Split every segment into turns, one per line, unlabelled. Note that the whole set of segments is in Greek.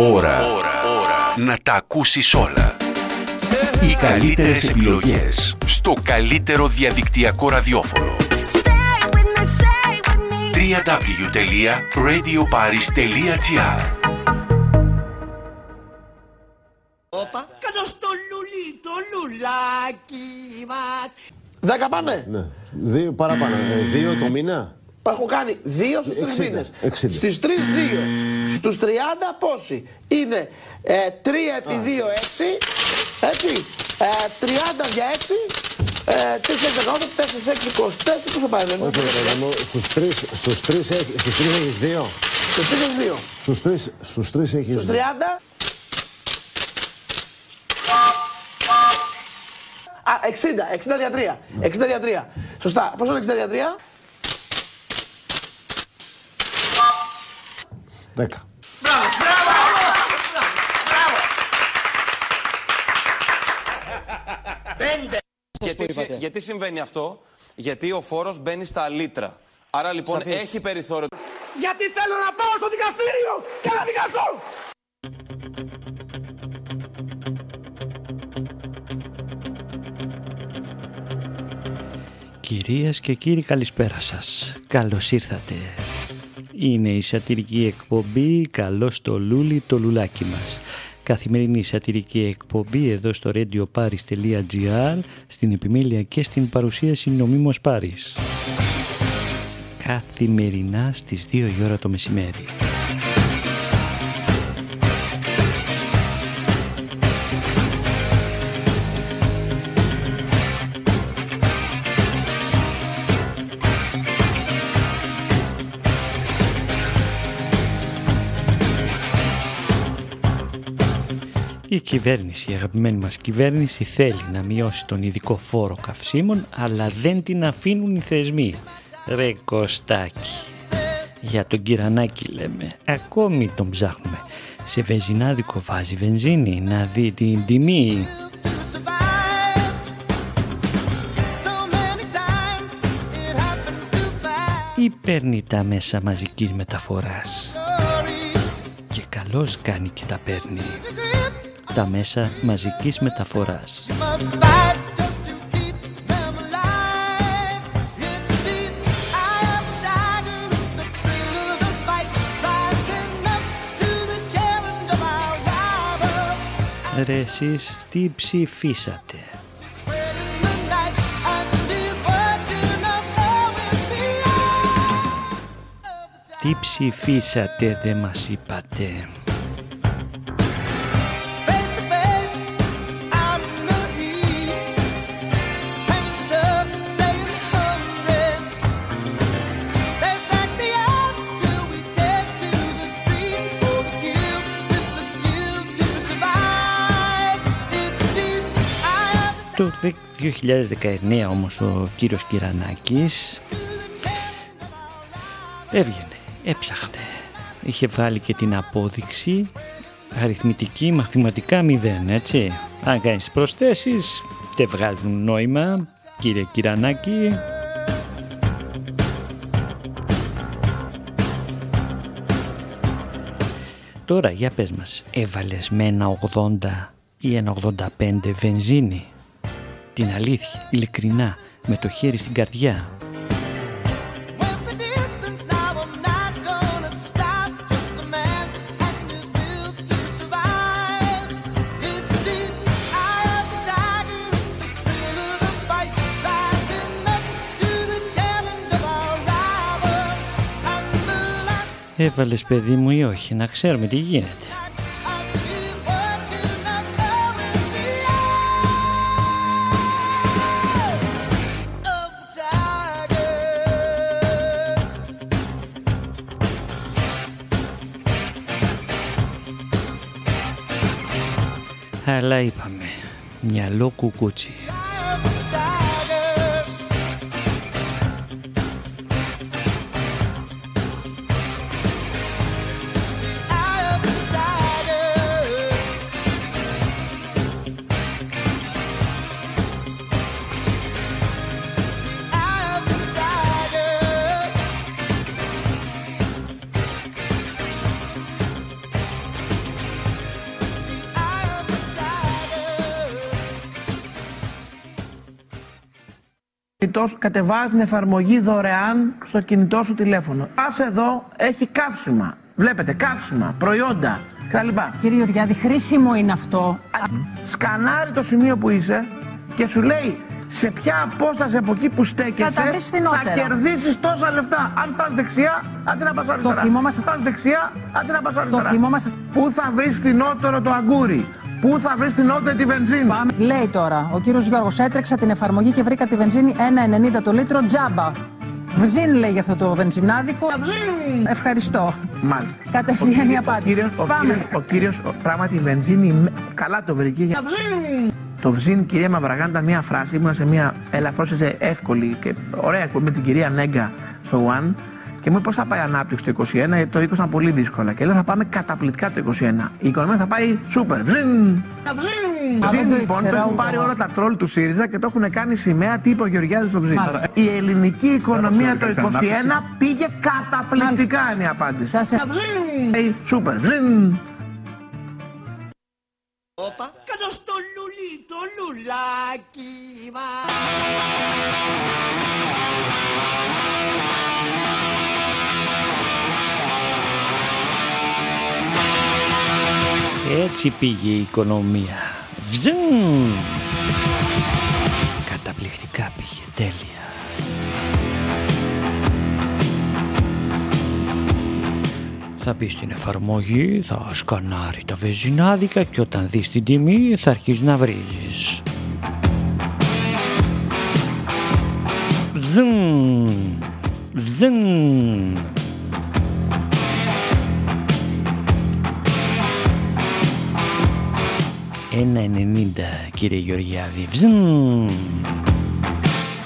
Ώρα. Να τα ακούσεις όλα. Οι καλύτερες επιλογές στο καλύτερο διαδικτυακό ραδιόφωνο. www.radioparis.gr
Όπα, κάτω στο λουλί, το λουλάκι μας.
Δέκα πάνε.
Ναι. Δύο παραπάνω. Ε, δύο το μήνα.
Έχω κάνει δύο στους τρεις
60,
μήνες.
60.
Στις τρεις δύο. Στους 30 πόσοι; Είναι ε, 3 επί 2 6. Έτσι. Ε, 30 για 6. Ε, 3 18, 4 6 24. Πόσο πάει δεν
Όχι, ρε παιδί μου, στους τρεις, στους τρεις, έχ- στους τρεις έχεις δύο.
Στους 3 2.
Στους τρεις, στους τρεις έχεις
Στους
δύο.
30. Α, 60, 60 δια 3. 60 δια 3. Σωστά. Πόσο είναι 60 δια 3.
Δέκα.
Γιατί, συ- γιατί συμβαίνει αυτό, γιατί ο φόρος μπαίνει στα λίτρα. Άρα λοιπόν έχει περιθώριο.
Γιατί θέλω να πάω στο δικαστήριο και να δικαστώ.
Κυρίες και κύριοι καλησπέρα σας. Καλώς ήρθατε. Είναι η σατυρική εκπομπή «Καλώς το λούλι το λουλάκι μας». Καθημερινή σατυρική εκπομπή εδώ στο radioparis.gr στην επιμέλεια και στην παρουσίαση νομίμως Πάρης. Καθημερινά στις 2 η ώρα το μεσημέρι. Η κυβέρνηση, η αγαπημένη μας κυβέρνηση θέλει να μειώσει τον ειδικό φόρο καυσίμων αλλά δεν την αφήνουν οι θεσμοί. Ρε Κωστάκη. Για τον Κυρανάκη λέμε, ακόμη τον ψάχνουμε. Σε βενζινάδικο βάζει βενζίνη να δει την τιμή. Ή παίρνει τα μέσα μαζικής μεταφοράς. Και καλώς κάνει και τα παίρνει τα μέσα μαζικής μεταφοράς. Ρε εσείς τι ψηφίσατε; Τι ψηφίσατε δεν μας είπατε; Το 2019 όμως ο κύριος Κυρανάκης έβγαινε, έψαχνε. Είχε βάλει και την απόδειξη αριθμητική, μαθηματικά μηδέν, έτσι. Αν κάνεις προσθέσεις, δεν βγάζουν νόημα, κύριε Κυρανάκη. Τώρα, για πες μας, έβαλες με ένα 80 ή ένα 85 βενζίνη; Την αλήθεια, ειλικρινά, με το χέρι στην καρδιά. Έβαλες παιδί μου ή όχι, να ξέρουμε τι γίνεται. Αλλά είπαμε, μυαλό κουκούτσι.
Κατεβάζει την εφαρμογή δωρεάν στο κινητό σου τηλέφωνο. Πας εδώ, έχει καύσιμα. Βλέπετε, καύσιμα, προϊόντα κτλ.
Κύριε Γεωργιάδη, χρήσιμο είναι αυτό.
Σκανάρει το σημείο που είσαι και σου λέει σε ποια απόσταση από εκεί που στέκεσαι
θα, θα
κερδίσεις τόσα λεφτά. Αν πας δεξιά, αντί να πας αριστερά.
Το θυμόμαστε.
Πας δεξιά, αντί να πας αριστερά.
Το θυμόμαστε.
Πού θα βρεις φθηνότερο το αγκούρι. Πού θα βρεις φθηνότερη τη βενζίνη;
Πάμε. Λέει τώρα ο κύριος Γιώργος, έτρεξα την εφαρμογή και βρήκα τη βενζίνη 1,90 το λίτρο τζάμπα. Βζίν λέει για αυτό το βενζινάδικο. Ευχαριστώ.
Μάλιστα.
Κατευθείαν η απάντηση.
Ο κύριος, ο κύριος, πράγματι η βενζίνη, καλά το βρήκε. Το βζίν, κυρία Μαυραγάν, ήταν μια φράση. Ήμουν σε μια ελαφρώ εύκολη και ωραία εκπομπή με την κυρία Νέγκα στο One. Και μου είπε πώ θα πάει η ανάπτυξη το 2021, γιατί το 20 ήταν πολύ δύσκολα. Και λέω θα πάμε καταπληκτικά το 2021. Η οικονομία θα πάει σούπερ. Βζίν! Βζίν λοιπόν, το έχουν πάρει όλα τα τρόλ του ΣΥΡΙΖΑ και το έχουν κάνει σημαία τύπο Γεωργιάδης στο Βζίν. Η ελληνική οικονομία το 2021 πήγε καταπληκτικά είναι η απάντηση. Βζίν! Σούπερ. Βζίν!
Όπα, κάτω στο λουλί, το λουλάκι μας.
Έτσι πήγε η οικονομία. Βζουν! Καταπληκτικά πήγε, τέλεια. Θα μπει στην εφαρμογή, θα σκανάρει τα βεζινάδικα και όταν δεις την τιμή θα αρχίσεις να βρίζεις. Βζουν! Βζουν! Ένα 90 κύριε Γεωργιάδη. Βζν.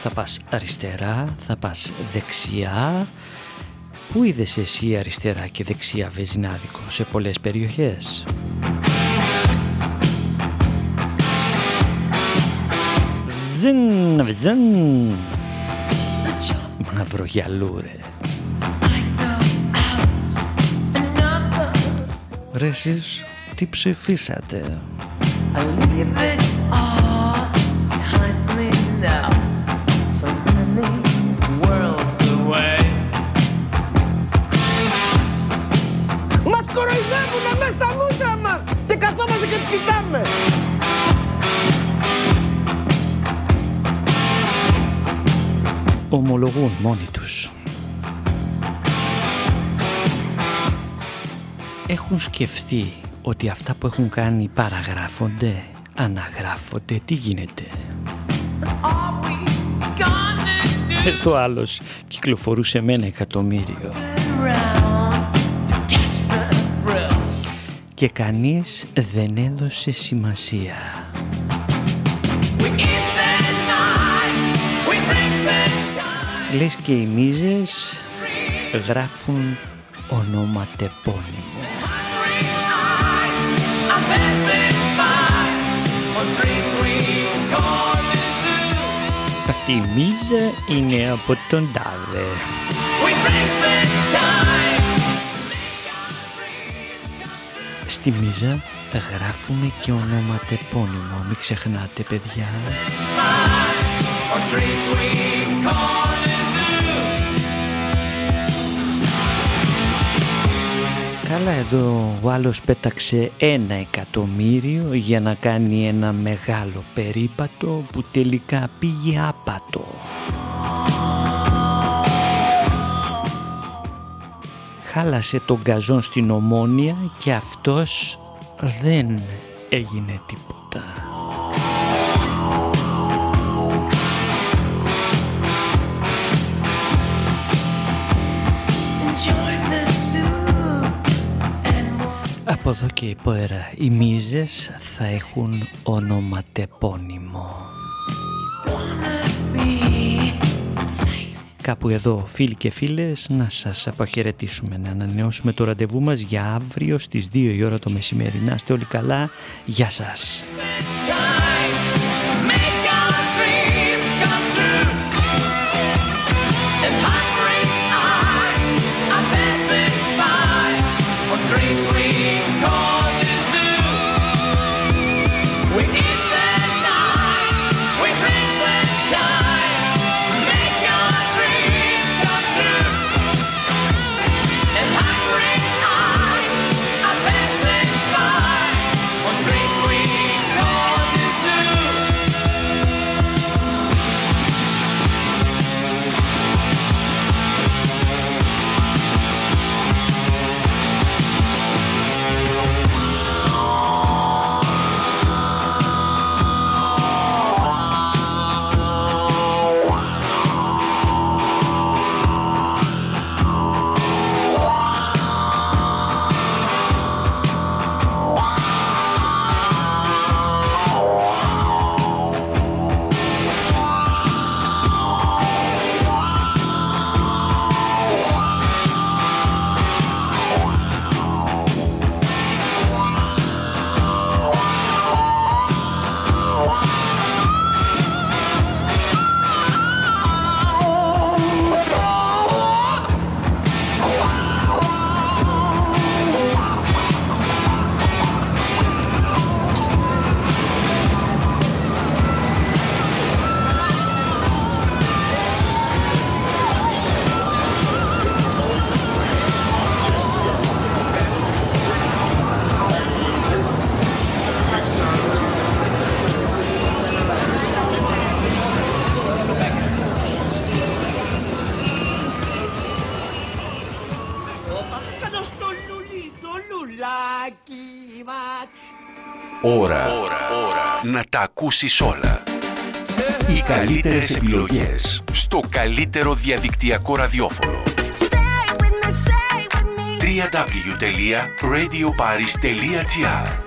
Θα πας αριστερά, θα πας δεξιά. Πού είδες εσύ αριστερά και δεξιά βεζινάδικο σε πολλές περιοχές; Βζν, βζν. Μαύρο γυαλού ρε. Ρε εσείς τι ψηφίσατε; Ομολογούν μόνοι τους. Έχουν σκεφτεί ότι αυτά που έχουν κάνει παραγράφονται, αναγράφονται, τι γίνεται; Εδώ ο άλλος κυκλοφορούσε με ένα εκατομμύριο. Και κανείς δεν έδωσε σημασία. Λες και οι μίζες γράφουν ονοματεπώνυμο. Αυτή η μίζα είναι από τον Τάδε. Στη μίζα γράφουμε και ονοματεπώνυμο, μην ξεχνάτε παιδιά. Καλά εδώ ο άλλος πέταξε ένα εκατομμύριο για να κάνει ένα μεγάλο περίπατο που τελικά πήγε άπατο. Χάλασε τον καζόν στην ομόνια και αυτός δεν έγινε τίποτα. Από εδώ και πέρα οι μίζες θα έχουν ονοματεπώνυμο. Κάπου εδώ φίλοι και φίλες να σας αποχαιρετήσουμε, να ανανεώσουμε το ραντεβού μας για αύριο στις 2 η ώρα το μεσημέρι. Να είστε όλοι καλά, γεια σας!
Κάτω στο λουλί, να τα ακούσεις όλα. Οι καλύτερες επιλογές στο καλύτερο διαδικτυακό ραδιόφωνο. www.radioparis.gr